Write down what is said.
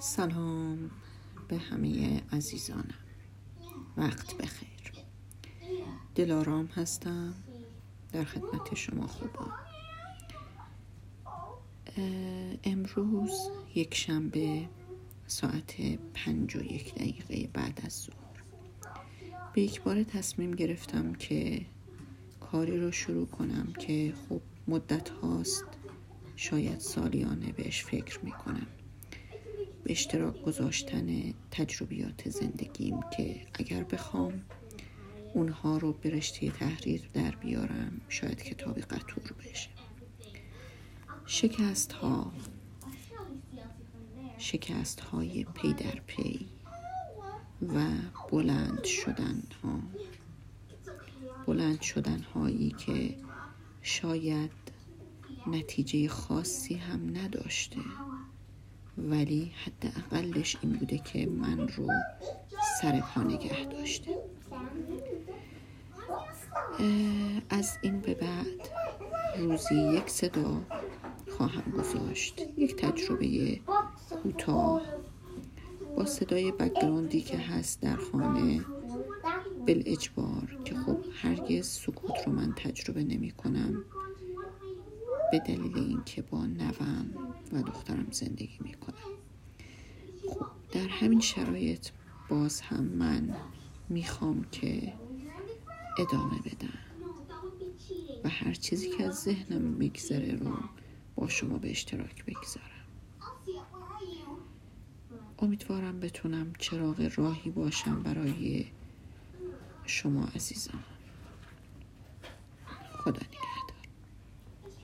سلام به همه عزیزانم. وقت بخیر. دلارام هستم. در خدمت شما خوبم. امروز یک شنبه ساعت پنج و یک دقیقه بعد از ظهر. به یک بار تصمیم گرفتم که کاری رو شروع کنم که خب مدت هاست شاید سالیانه بهش فکر می‌کنم. به اشتراک گذاشتن تجربیات زندگیم که اگر بخوام اونها رو به رشته تحریر در بیارم شاید کتاب قطور بشه. شکست ها شکست های پی در پی و بلند شدن ها بلند شدن هایی که شاید نتیجه خاصی هم نداشته. ولی حداقلش این بوده که من رو سر پا نگه داشته. از این به بعد روزی یک صدا خواهم گذاشت. یک تجربه کوتاه. با صدای بگراندی که هست در خانه بل اجبار که خب هرگز سکوت رو من تجربه نمی کنم. به دلیل اینکه با نوم و دخترم زندگی می کنم خب در همین شرایط باز هم من می‌خوام که ادامه بدم و هر چیزی که از ذهنم میگذره رو با شما به اشتراک بگذارم. امیدوارم بتونم چراغ راهی باشم برای شما عزیزان خدا نگهدار.